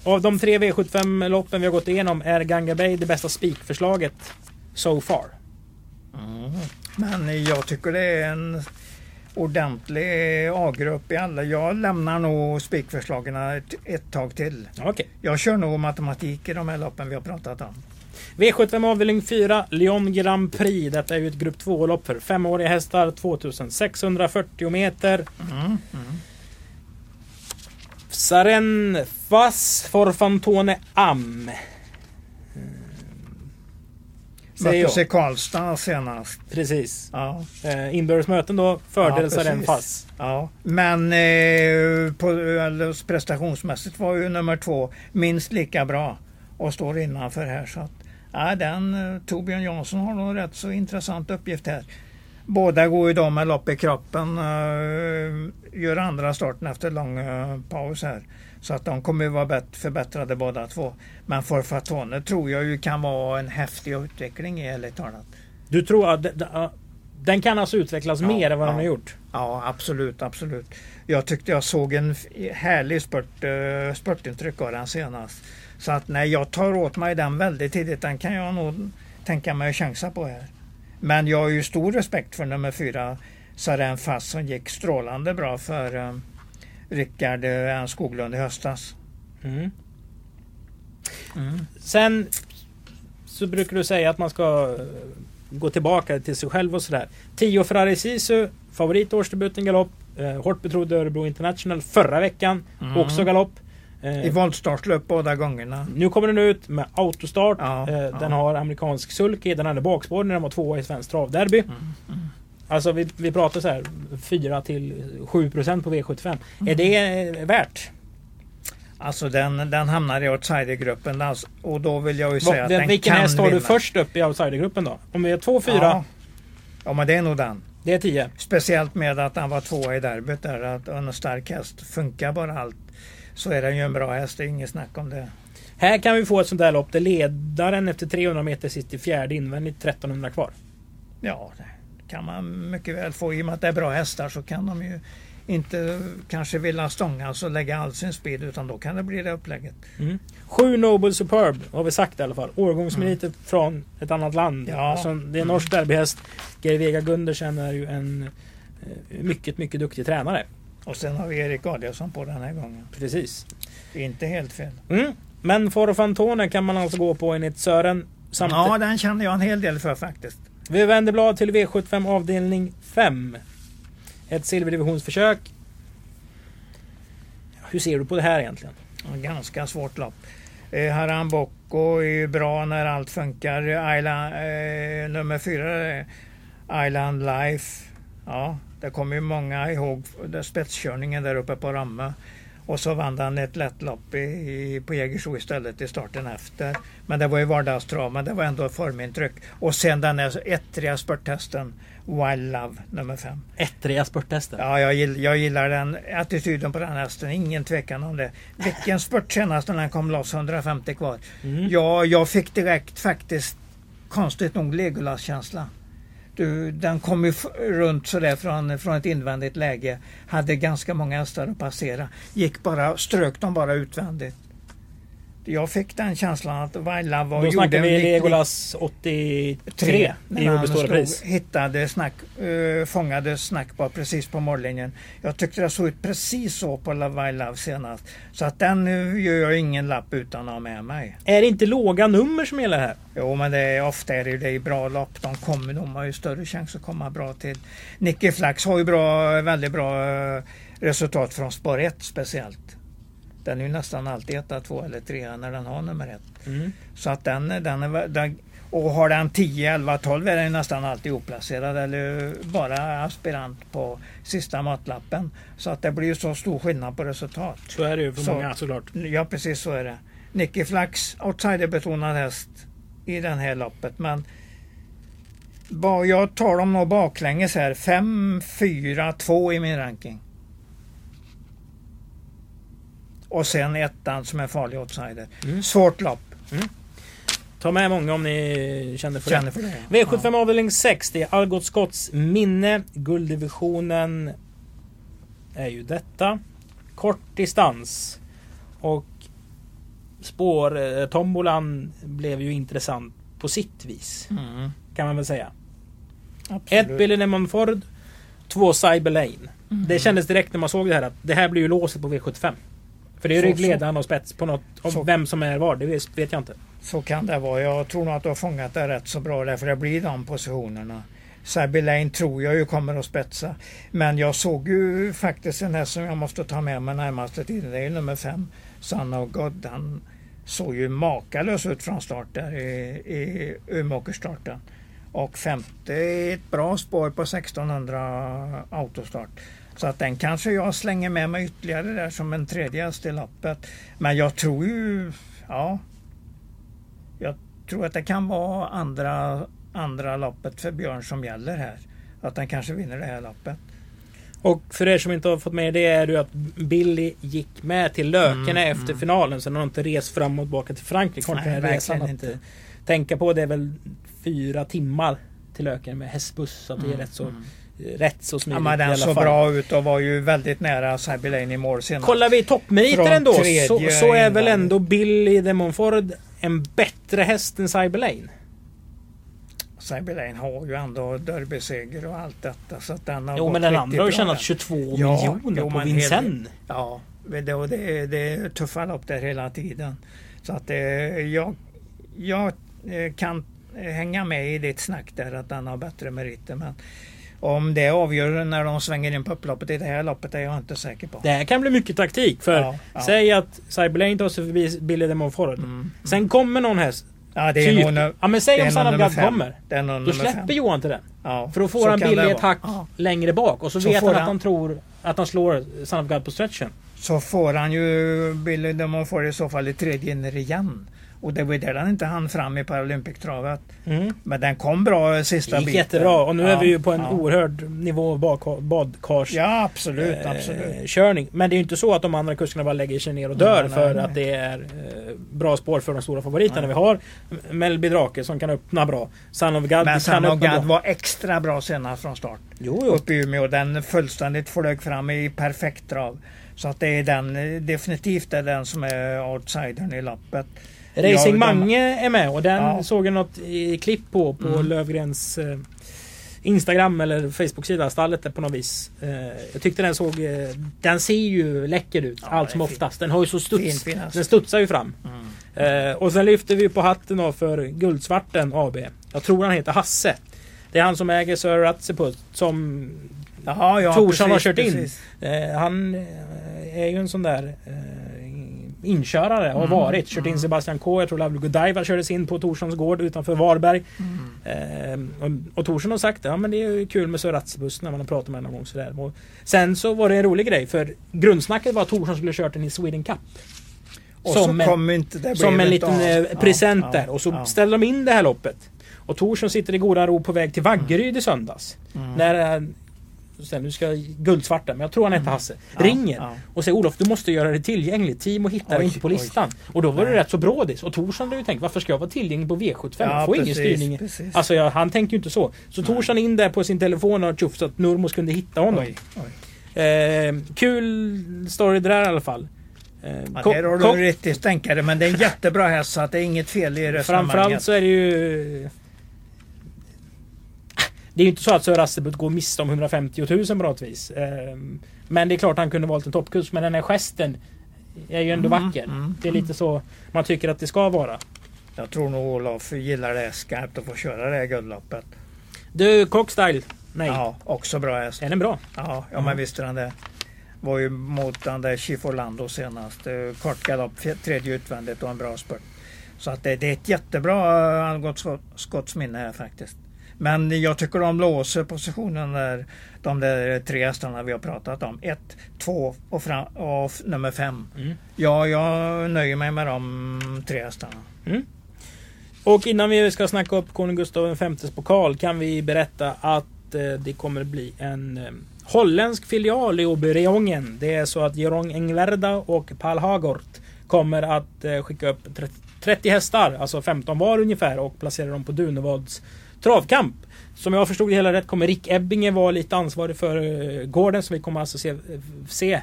Av de tre V75-loppen vi har gått igenom är Ganga Bay det bästa spikförslaget so far. Mm. Men jag tycker det är en ordentlig A-grupp i alla. Jag lämnar nog spikförslagen ett, ett tag till. Okej. Jag kör nog matematik i de här loppen vi har pratat om. V75 avdelning 4, Lyon Grand Prix. Detta är ju ett grupp 2-lopp för femåriga hästar. 2640 meter. Mm. Mm. Saren Fas Forfantone Am. Säger Möttes i. Karlstad senast. Precis. Ja, Eh, inbördes möten då. Fördel Ja, Saren precis. Fas. ja. Men eh, på, prestationsmässigt var ju nummer två minst lika bra och står innanför här. Så att, ja, den, eh, Torbjörn Jansson har nog rätt så intressant uppgift här. Båda går ju då med lopp i kroppen. Uh, gör andra starten efter lång uh, paus här. Så att de kommer vara bättre, förbättrade båda två. Men Forfatone tror jag ju kan vara en häftig utveckling i ärligt talat. Du tror att den kan alltså utvecklas ja, mer än vad ja. den har gjort? Ja absolut, absolut. Jag tyckte jag såg en härlig spurt, uh, spurtintryck av den senast. Så att nej, jag tar åt mig den väldigt tidigt. Den kan jag nog tänka mig att chansa på här. Men jag har ju stor respekt för nummer fyra, Saren Fast, som gick strålande bra för uh, Rickard uh, Skoglund i höstas. Mm. Mm. Sen så brukar du säga att man ska gå tillbaka till sig själv och sådär. Tio Ferrari Sisu, favorit årsdebuten galopp. Eh, hårt betrodd Örebro International förra veckan, mm. också galopp. Eh, I voltstartlöp båda gångerna. Nu kommer den ut med autostart. Ja, eh, den ja. har amerikansk sulky. Den hade bakspår när den var tvåa i Svenskt travderby. Mm, mm. Alltså vi, vi pratar så här 4 till 7 procent på V75. Mm. Är det värt? Alltså den, den hamnar i outsidergruppen alltså, och då vill jag ju säga Va, att den Vilken häst har du först upp i outsidergruppen då? Om vi är 2-4? Ja. ja men det är nog den. Det är 10? Speciellt med att han var tvåa i derbyt där. Att en stark häst funkar bara allt. Så är den ju en bra häst, det är inget snack om det. Här kan vi få ett sånt där lopp där ledaren efter 300 meter sitter fjärde invändigt 1300 kvar. Ja, det kan man mycket väl få. I och med att det är bra hästar så kan de ju inte kanske vilja stångas och lägga all sin speed utan då kan det bli det upplägget. Mm. Sju Noble Superb har vi sagt i alla fall. Årgångsmeriter mm. från ett annat land. Ja. Alltså, det är en norsk derbyhäst. Gervega Gundersen är ju en eh, mycket, mycket duktig tränare. Och sen har vi Erik Adielsson på den här gången. Precis. Inte helt fel. Mm. Men Forfantone kan man alltså gå på enligt Sören. Samtidigt. Ja, den känner jag en hel del för faktiskt. Vi vänder blad till V75 avdelning 5. Ett silverdivisionsförsök. Hur ser du på det här egentligen? ganska svårt lopp. Eh, Haram Boko är ju bra när allt funkar. Island, eh, nummer fyra, eh, Island Life. Ja, det kommer ju många ihåg spetskörningen där uppe på Ramme. Och så vann han ett lätt lopp i, i, på Jägersro istället i starten efter. Men det var ju vardagstrav, men det var ändå formintryck. Och sen den där ettriga spurttesten Wild Love nummer fem. Ettriga spurttester? Ja, jag, gill, jag gillar den attityden på den hästen. Ingen tvekan om det. Vilken spurt senast när den kom loss 150 kvar. Mm. Ja, jag fick direkt faktiskt konstigt nog Legolas-känsla. Du, den kom ju runt sådär från, från ett invändigt läge. Hade ganska många hästar att passera. Gick bara, strök dem bara utvändigt jag fick den känslan att Vaila var... Då snackar vi Legolas 83 i Stora pris. hittade snack, uh, fångade snackbar precis på mållinjen. Jag tyckte det såg ut precis så på Vaila senast. Så att den uh, gör jag ingen lapp utan att ha med mig. Är det inte låga nummer som gäller här? Jo men det är, ofta är det, det är bra lopp. De kommer, de har ju större chans att komma bra till. Nicky Flax har ju bra, väldigt bra uh, resultat från spår 1 speciellt. Den är ju nästan alltid etta, två eller tre när den har nummer ett. Mm. Så att den, den är, den, och har den 10, 11, 12 är den nästan alltid oplacerad eller bara aspirant på sista matlappen. Så att det blir ju så stor skillnad på resultat. Så är det ju för så, många såklart. Ja precis så är det. Nicky Flax, outsiderbetonad häst i den här loppet men jag tar dem nog baklänges här. 5, 4, 2 i min ranking. Och sen ettan som är farlig outsider. Mm. Svårt lopp. Mm. Ta med många om ni känner för känner det. För det ja. V75 ja. avdelning 6. Det är Algot Scotts minne. Gulddivisionen är ju detta. Kort distans. Och spårtombolan blev ju intressant på sitt vis. Mm. Kan man väl säga. Absolut. Ett Billy Ford. Två Cyber Lane. Mm. Det kändes direkt när man såg det här att det här blir ju låset på V75. För det är ryggledaren och spets på något. Om vem som är var, det vet jag inte. Så kan det vara. Jag tror nog att du har fångat det rätt så bra därför det blir de positionerna. Sabby Lane tror jag ju kommer att spetsa. Men jag såg ju faktiskt en häst som jag måste ta med mig närmaste tiden. Det är nummer fem, Son of God. Han såg ju makalös ut från start där i, i Umeåkerstarten. Och femte är ett bra spår på 1600 autostart. Så att den kanske jag slänger med mig ytterligare där som en tredje häst i loppet. Men jag tror ju, ja. Jag tror att det kan vara andra, andra loppet för Björn som gäller här. att den kanske vinner det här loppet. Och för er som inte har fått med det är det ju att Billy gick med till Lökene Mm, efter mm. finalen. Så han har inte rest fram och tillbaka till Frankrike. Har Nej, resan att inte. tänka på. Det är väl fyra timmar till Lökene med hästbuss. Så det är rätt så, Mm. Rätt så Ja, smidigt men i den såg bra ut och var ju väldigt nära Cyber Lane i mål senast. Kollar vi ändå tredje så, så är väl ändå Billy de Montfort en bättre häst än Cyber Lane. Cyber Lane har ju ändå derbyseger och allt detta. Så att den har Jo men den andra har ju tjänat den. 22 Ja, miljoner jo, på men Vincennes. Ja, det, och det, är- det är tuffa lopp där hela tiden. Så att eh, jag, jag eh, kan hänga med i ditt snack där att den har bättre meriter. Men om det avgör när de svänger in på upploppet i det här loppet är jag inte säker på. Det här kan bli mycket taktik. För Ja, ja. säg att Cyber Lane tar sig förbi Billy de Montfort. Mm. Sen kommer någon häst. Ja, det är Typ. nu- Ja men säg om fem. kommer. Det är nog Då släpper fem. Johan till den. Ja, För då får han vara. hack Ja. längre bak. Och så, Så vet får han att han- han tror att han slår God på stretchen. Så får han ju Billy de Montfort i så fall i tredje inner igen. Och det var där han inte hann fram i Paralympic-travet. Mm. Men den kom bra sista Det gick biten. jättebra. Och nu är Ja, vi ju på en ja. oerhörd nivå badkars... Ja, absolut. eh, absolut. körning. Men det är ju inte så att de andra kuskarna bara lägger sig ner och dör Nej, nej, för nej. att det är eh, bra spår för de stora favoriterna. Vi har Melby Drake som kan öppna bra. Son of God Men öppna Gad bra. var extra bra senast från start. Jo, jo. Uppe i Umeå. Den fullständigt flög fram i perfekt trav. Så att det är den, eh, definitivt är den som är outsidern i loppet. Racing Ja, Mange är med och den Ja. såg jag något i klipp på på Mm. Lövgrens eh, Instagram eller Facebook-sida, stallet där på något vis. Eh, jag tyckte den såg... Eh, den ser ju läcker ut Ja, allt som oftast. Den har ju så studs. Fin, fin häst. den studsar ju fram. Mm. Eh, och sen lyfter vi på hatten då för Guldsvarten AB. Jag tror han heter Hasse. Det är han som äger Sir Ratsiput som Jaha, ja, Torsson har kört in. precis. Eh, han eh, är ju en sån där inkörare, har Mm, varit. Kört in mm. Sebastian K. Jag tror Lovely Godiva kördes in på Torssons gård utanför Varberg. Mm. Eh, och, och Torsson har sagt ja men det är ju kul med Söratsbuss när man har pratat med honom någon gång sådär. Och sen så var det en rolig grej för grundsnacket var att Torsson skulle kört den i Sweden Cup. Och Som så en- inte det Som en liten av. eh, present ja, där. Och så ja. ställde de in det här loppet. Och Torsson sitter i goda ro på väg till Vaggeryd i söndags. Mm. När eh, sen, nu ska jag Guldsvarten, men jag tror han heter Hasse. Ja, ringer ja. och säger Olof du måste göra det tillgängligt. Timo hittar Oj, inte på oj. listan. Och då var det Nej. rätt så brådis. Och Torsson hade ju tänkt varför ska jag vara tillgänglig på V75? Ja, får ingen styrning. precis. Alltså jag, han tänkte ju inte så. Så. Torsson in där på sin telefon och tjoff så att Nurmos kunde hitta honom. Oj, oj. Eh, kul story det där i alla fall. Eh, Ja, där har du riktigt tänkare men det är en jättebra häst så att det är inget fel i resonemanget. Framförallt så är det ju... Det är ju inte så att Sir Asterbut går miste om 150 000 på något vis. Ehm, Men det är klart han kunde valt en toppkurs. Men den här gesten är ju ändå Mm, vacker. mm, Det är lite så man tycker att det ska vara. Jag tror nog Olof gillar det skarpt att få köra det här guldloppet. Du, Cockstyle. Nej. Ja, också bra häst. Är den bra? Ja, ja Mhm. men visst är den det. Var ju mot den där Chief Orlando senast. Eh, Kort galopp, tredje utvändigt och en bra spurt. Så att det, det är ett jättebra eh, Skott- skottsminne här faktiskt. Men jag tycker de låser positionen där de där tre hästarna vi har pratat om. Ett, två och, fram, och nummer fem. Mm. Ja, jag nöjer mig med de tre hästarna. Och innan vi ska snacka upp konung Gustav Vs pokal kan vi berätta att eh, det kommer bli en eh, holländsk filial i Obereongen. Det är så att Jerong Englerda och Paul Hagort kommer att eh, skicka upp 30, 30 hästar, alltså 15 var ungefär och placera dem på Dunevads travkamp. Som jag förstod det hela rätt kommer Rick Ebbinge vara lite ansvarig för eh, gården så vi kommer alltså se, se eh,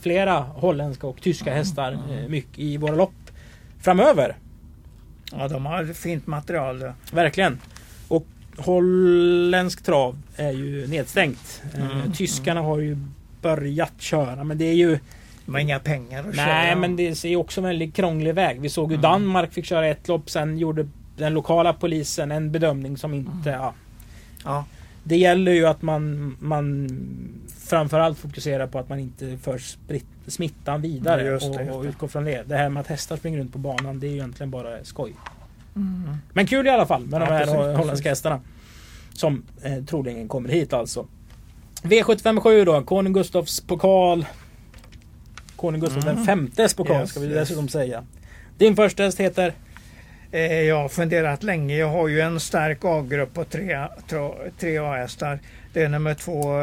flera holländska och tyska hästar eh, mycket i våra lopp framöver. Ja, de har fint material. ja. Verkligen. Och holländsk trav är ju nedstängt. Eh, Mm, Tyskarna har ju börjat köra men det är ju... De har inga pengar att köra. Nej men det ser ju också en väldigt krånglig väg. Vi såg ju Mm. Danmark fick köra ett lopp sen gjorde den lokala polisen en bedömning som inte... Ja, Ja, det gäller ju att man, man framförallt fokuserar på att man inte för smittan vidare just det, och, och utgår från det. Det här med att hästar springer runt på banan det är ju egentligen bara skoj. mm. Men kul i alla fall med Ja, de här precis, holländska precis. hästarna. Som eh, troligen kommer hit alltså. V757 då, Konung Gustavs pokal. Konung Gustav Mm. den femtes pokal Yes, ska vi yes. dessutom säga. Din första häst heter? Eh, Jag har funderat länge. Jag har ju en stark A-grupp på tre, tre A-hästar. Det är nummer två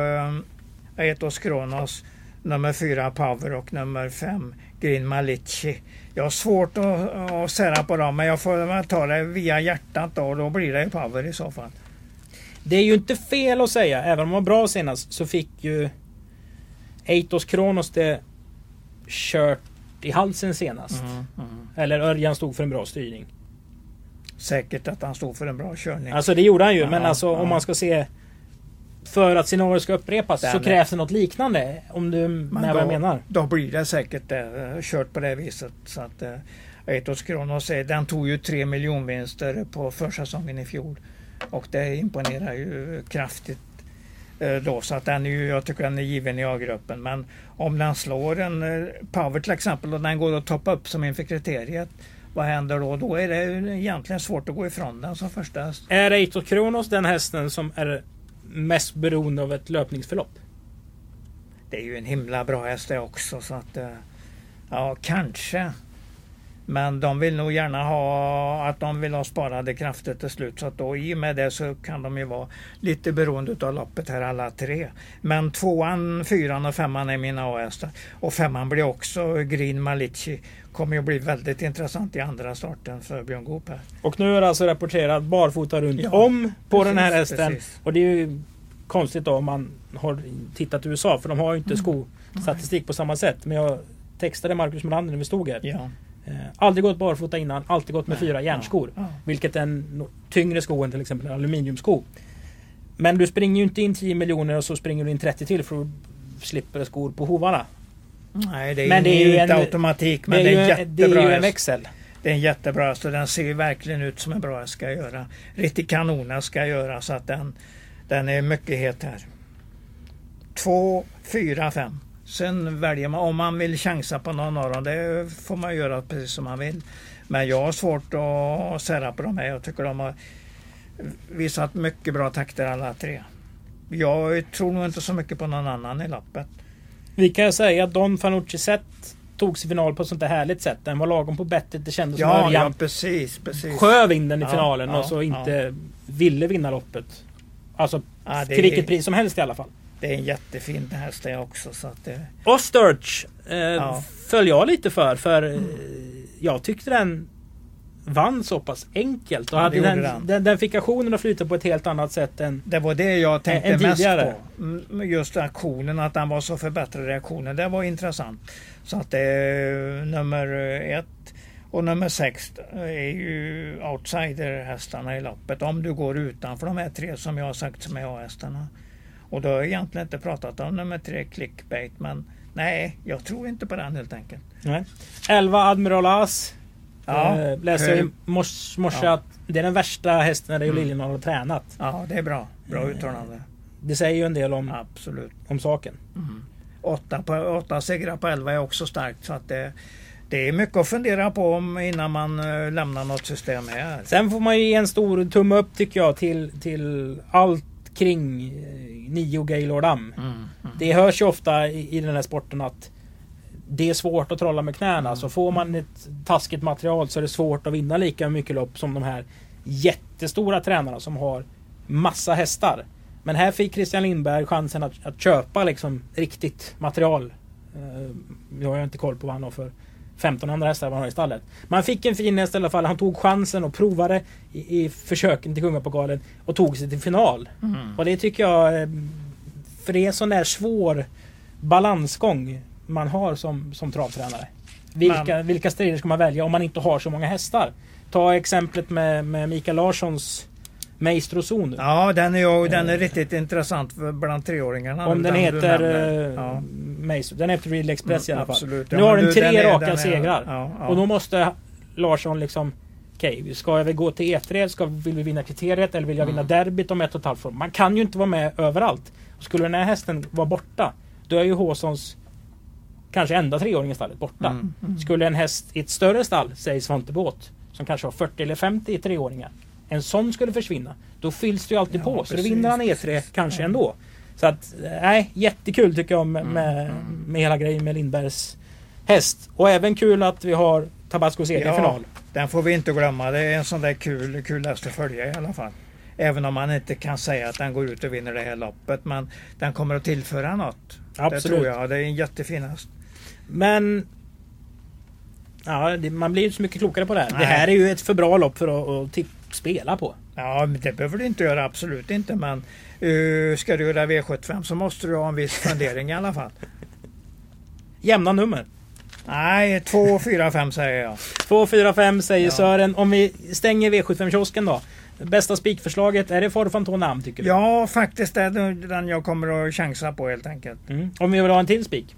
eh, Etos Kronos, nummer fyra Power och nummer fem Green Malici. Jag har svårt att, att sära på dem men jag får ta det via hjärtat då och då blir det Power i så fall. Det är ju inte fel att säga, även om de var bra senast så fick ju Eitos Kronos det kört i halsen senast. Mm, mm. Eller Örjan stod för en bra styrning. Säkert att han stod för en bra körning. Alltså det gjorde han ju, ja, men alltså ja. om man ska se för att scenariot ska upprepas Den så krävs det något liknande. Om du med vad jag menar. Då blir det säkert det, eh, kört på det viset. Så att, eh, Eitos Kronos den tog ju tre miljonvinster på försäsongen i fjol. Och det imponerar ju kraftigt eh, då så att den är ju, jag tycker den är given i A-gruppen. Men om den slår en eh, Power till exempel och den går att toppa upp som inför kriteriet. Vad händer då? Då är det egentligen svårt att gå ifrån den som första häst. Är Eitor Kronos den hästen som är mest beroende av ett löpningsförlopp? Det är ju en himla bra häst det också så att eh, Ja, kanske. Men de vill nog gärna ha att de vill ha sparade krafter till slut. Så att då i och med det så kan de ju vara lite beroende av loppet här alla tre. Men tvåan, fyran och femman är mina A-hästar. Och femman blir också Green Malici. Kommer ju bli väldigt intressant i andra starten för Björn Goop här. Och nu är det alltså rapporterat barfota runt ja, om på precis, den här hästen. Precis. Och det är ju konstigt då om man har tittat i USA för de har ju inte mm. skostatistik på samma sätt. Men jag textade Marcus Melander när vi stod här. Ja. Eh, aldrig gått barfota innan, alltid gått med fyra järnskor. Ja, ja. Vilket är en tyngre sko än till exempel en aluminiumsko. Men du springer ju inte in 10 miljoner och så springer du in 30 till för att slippa skor på hovarna. Nej, det är, men det är ju inte en, automatik men det är, det är, jättebra det är ju en växel. Det är en jättebra så den ser verkligen ut som en bra ska göra. Riktigt kanon ska göra så att den, den är mycket het här. Två, fyra, fem. Sen väljer man om man vill chansa på någon av dem. Det får man göra precis som man vill. Men jag har svårt att sära på de här. Jag tycker de har visat mycket bra takter alla tre. Jag tror nog inte så mycket på någon annan i lappet. Vi kan säga att Don Fanucci sett togs i final på ett sånt där härligt sätt. Den var lagom på bettet. Det kändes ja, som ja, precis, precis. sjöv in den i finalen ja, och så inte ville vinna loppet. Alltså ja, till vilket pris som helst i alla fall. Det är en jättefin häst det också. Så att det... Osterch eh, ja. föll jag lite för. För mm. jag tyckte den vann så pass enkelt. Och ja, hade den, den. Den, den fick aktionen att flyta på ett helt annat sätt än Det var det jag tänkte mest på. Mm, just aktionen, att den var så förbättrad reaktionen. Det var intressant. Så att det är nummer ett och nummer sex är ju outsider-hästarna i loppet. Om du går utanför de här tre som jag har sagt som är A-hästarna. Och då har jag egentligen inte pratat om nummer tre clickbait men nej, jag tror inte på den helt enkelt. Nej. 11 Admiral As. Ja, eh, läser jag i morse ja. att det är den värsta hästen Rio mm. Liljedahl har tränat. Ja, det är bra. Bra eh, uttalande. Det säger ju en del om, Absolut. om saken. Mm. Åtta, på, åtta segrar på 11 är också starkt. Så att det, det är mycket att fundera på om innan man lämnar något system här. Sen får man ju ge en stor tumme upp tycker jag till, till allt kring eh, Nio Gaylord Am. Mm, mm. Det hörs ju ofta i, i den här sporten att det är svårt att trolla med knäna. Mm. Så får man ett taskigt material så är det svårt att vinna lika mycket lopp som de här jättestora tränarna som har massa hästar. Men här fick Christian Lindberg chansen att, att köpa liksom riktigt material. Uh, jag har inte koll på vad han har för 15 andra hästar man har i stallet. Man fick en fin häst i alla fall. Han tog chansen och provade i, i försöken till Kungapokalen och tog sig till final. Mm. Och det tycker jag... Eh, för det är en sån där svår balansgång man har som, som travtränare. Vilka, Men. vilka strider ska man välja om man inte har så många hästar? Ta exemplet med, med Mikael Larssons Maestro Zon. Ja, den är, ju, den är riktigt intressant bland treåringarna. Om den, den heter uh, ja. Maestro. Den heter Real Express mm, i alla fall. Absolut. Nu har den tre den raka den segrar. Ja, ja. Och då måste Larsson liksom Okej, okay, ska vi gå till E3? Ska, vill vi vinna kriteriet eller vill jag vinna mm. derbyt om ett och ett halvt år? Man kan ju inte vara med överallt. Skulle den här hästen vara borta, då är ju Håsons kanske enda treåring i stallet borta. Mm, mm. Skulle en häst i ett större stall, säg Svantebåt, som kanske har 40 eller 50 treåringar, en sån skulle försvinna, då fylls det ju alltid ja, på. Så då vinner han E3 kanske ja. ändå. Så att, nej, jättekul tycker jag med, mm, med, mm. med hela grejen med Lindbergs häst. Och även kul att vi har Tabasco seger ja, final. Den får vi inte glömma. Det är en sån där kul, kul häst att följa i alla fall. Även om man inte kan säga att den går ut och vinner det här loppet. Men den kommer att tillföra något. Absolut. Det tror jag. Det är en jättefin häst. Men... Ja, det, man blir ju inte så mycket klokare på det här. Det Nej. här är ju ett för bra lopp för att, att tipp, spela på. Ja, det behöver du inte göra. Absolut inte. Men uh, ska du göra V75 så måste du ha en viss fundering i alla fall. Jämna nummer. Nej, 2, 4, 5 säger jag. 2, 4, 5 säger Ja. Sören. Om vi stänger V75-kiosken då. Bästa spikförslaget, är det Forfanton Am tycker du? Ja, faktiskt det är nog den jag kommer att chansa på helt enkelt. Mm. Om vi vill ha en till spik?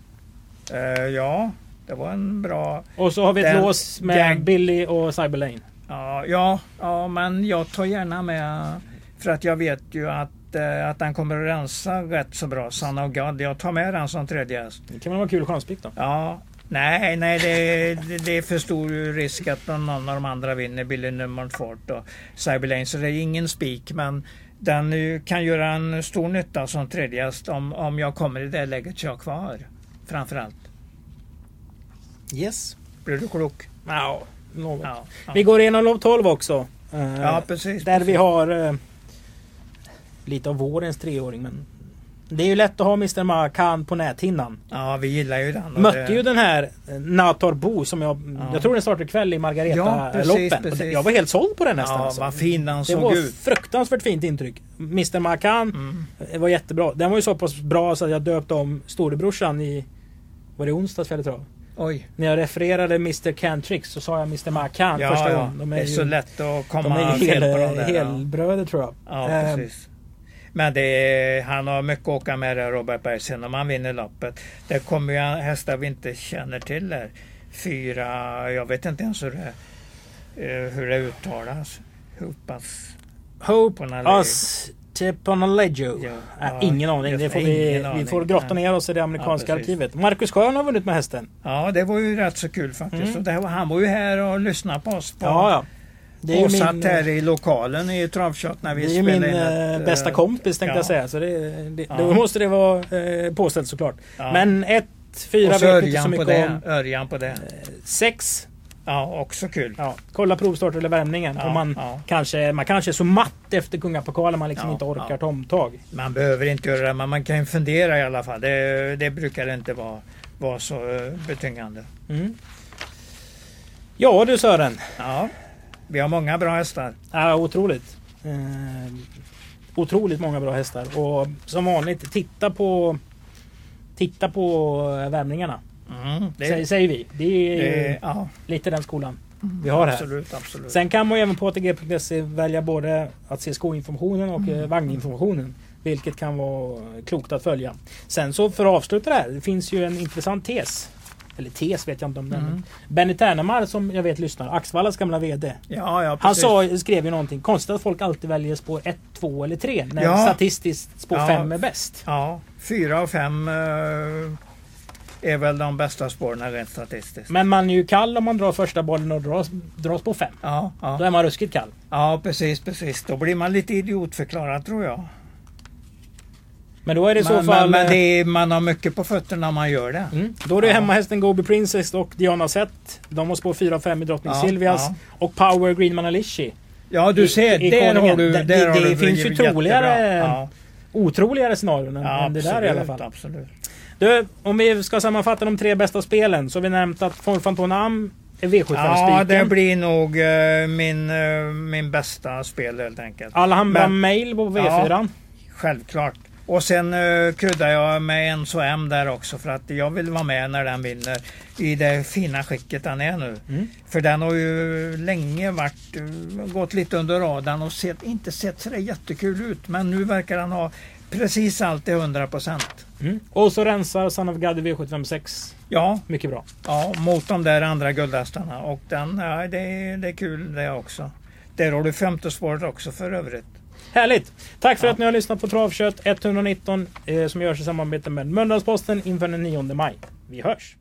Eh, ja, det var en bra... Och så har vi ett Den- lås med gang- Billy och Cyberlane. Ja, ja, ja, men jag tar gärna med... För att jag vet ju att, eh, att den kommer att rensa rätt så bra. Son of God. Jag tar med den som tredje häst. Det kan väl vara kul chanspik då? Ja, nej, nej det, det, det är för stor risk att någon av de andra vinner. Billy Nummerfort och Cyberlane. Så det är ingen spik. Men den kan göra en stor nytta som tredje häst om, om jag kommer i det läget jag har kvar. Framförallt. Yes. Blir du klok? Ja, något. Ja, ja. Vi går igenom lopp 12 också. Eh, ja precis. där precis. vi har eh, lite av vårens treåring. Men det är ju lätt att ha Mr Makan på näthinnan. Ja, vi gillar ju den. Mötte det- ju den här eh, Nator Bo som jag... Ja. Jag tror den startar ikväll i Ja, Margareta-loppen. precis. jag var helt såld på den nästan. Ja, alltså. vad fin den Det såg var ut. fruktansvärt fint intryck. Mr Makan Mm. var jättebra. Den var ju så pass bra så att jag döpte om storebrorsan i... Var det onsdags eller tror jag? Oj. När jag refererade Mr Cantrix så sa jag Mr Makan Ja, första ja. gången. De det är så lätt att de komma är ju fel hel, på de där. ja. helbröder tror jag. Ja, Eh, precis. Men är, han har mycket att åka med där Robert Berg sen om han vinner loppet. Det kommer ju hästar vi inte känner till där. Fyra, jag vet inte ens hur det, eh, hur det uttalas. Hoppas. Hope Ponaleggio. Teponaleggio. Ja, Äh, ingen aning. Det får det, vi, ingen vi aning. får grotta ner oss i det amerikanska Ja, arkivet. Marcus Schön har vunnit med hästen. Ja, det var ju rätt så kul faktiskt. Mm. Det var, han var ju här och lyssnade på oss. På, Ja, ja. Det är och min, satt här i lokalen i Travkött när vi det är ju spelade min in eh, ett, bästa eh, kompis tänkte ja. jag säga. Så det, det, Ja. Då måste det vara eh, påställt såklart. Men ett, fyra vet inte så Örjan på mycket det. om. Örjan på det. Sex. Ja, också kul. Ja, kolla provstart eller värmningen. Ja, man, ja. kanske, man kanske är så matt efter kungapokalen man liksom inte orkar ja. ta omtag. Man behöver inte göra det, men man kan ju fundera i alla fall. Det, det brukar inte vara, vara så eh, betyngande. Mm. Ja du Sören. Ja, vi har många bra hästar. Ja, otroligt. Eh, otroligt många bra hästar. Och som vanligt, titta på Titta på värmningarna. Mm, det, Säger, säger vi. Det är ju det, ja, lite den skolan vi har här. absolut, absolut. Sen kan man ju även på ATG.se välja både att se skoinformationen och Mm. eh, vagninformationen. Vilket kan vara klokt att följa. Sen så för att avsluta det här. Det finns ju en intressant tes. Eller tes vet jag inte om den. Mm. Benny Ternemar som jag vet lyssnar. Axvallas gamla VD. Ja, ja, Han sa, skrev ju någonting. Konstigt att folk alltid väljer spår 1, 2 eller 3. När Ja. statistiskt spår Ja. 5 är bäst. Ja, fyra och fem eh, är väl de bästa spåren rent statistiskt. Men man är ju kall om man drar första bollen och dras, dras på 5. Ja, Då ja. är man ruskigt kall. ja, precis, precis. Då blir man lite idiotförklarad tror jag. Men då är det i så fall... men, eh, är, man har mycket på fötterna när man gör det. Mm. Då är det Ja. hemmahästen Gobi Princess och Diana Zett. De har spår 4 och 5 i Drottning Ja, Silvias. ja. Och Power Greenman Alishi. Ja, du ser. i där har du, Det- där det- har det finns ju troligare- Ja, Otroligare scenarion än, än det där i alla fall. Absolut. Du, om vi ska sammanfatta de tre bästa spelen så har vi nämnt att Forfanton Am är V75-spiken. Ja, det blir nog eh, min, eh, min bästa spel helt enkelt. Alhambra Men- Mail på V4. Självklart. Och sen uh, kryddar jag med en M där också för att jag vill vara med när den vinner i det fina skicket den är nu. Mm. För den har ju länge varit, gått lite under radarn och sett, inte sett så jättekul ut. Men nu verkar den ha precis allt till 100 procent. Mm. Och så rensar Son of God i V756. Ja, Mycket bra. ja, mot de där andra guldhästarna. Och den, ja, det, är- det är kul det också. Där har du femte spåret också för övrigt. Härligt! Tack för Ja. att ni har lyssnat på Travkött 119 eh, som görs i samarbete med Mölndalsposten inför den 9 maj. Vi hörs!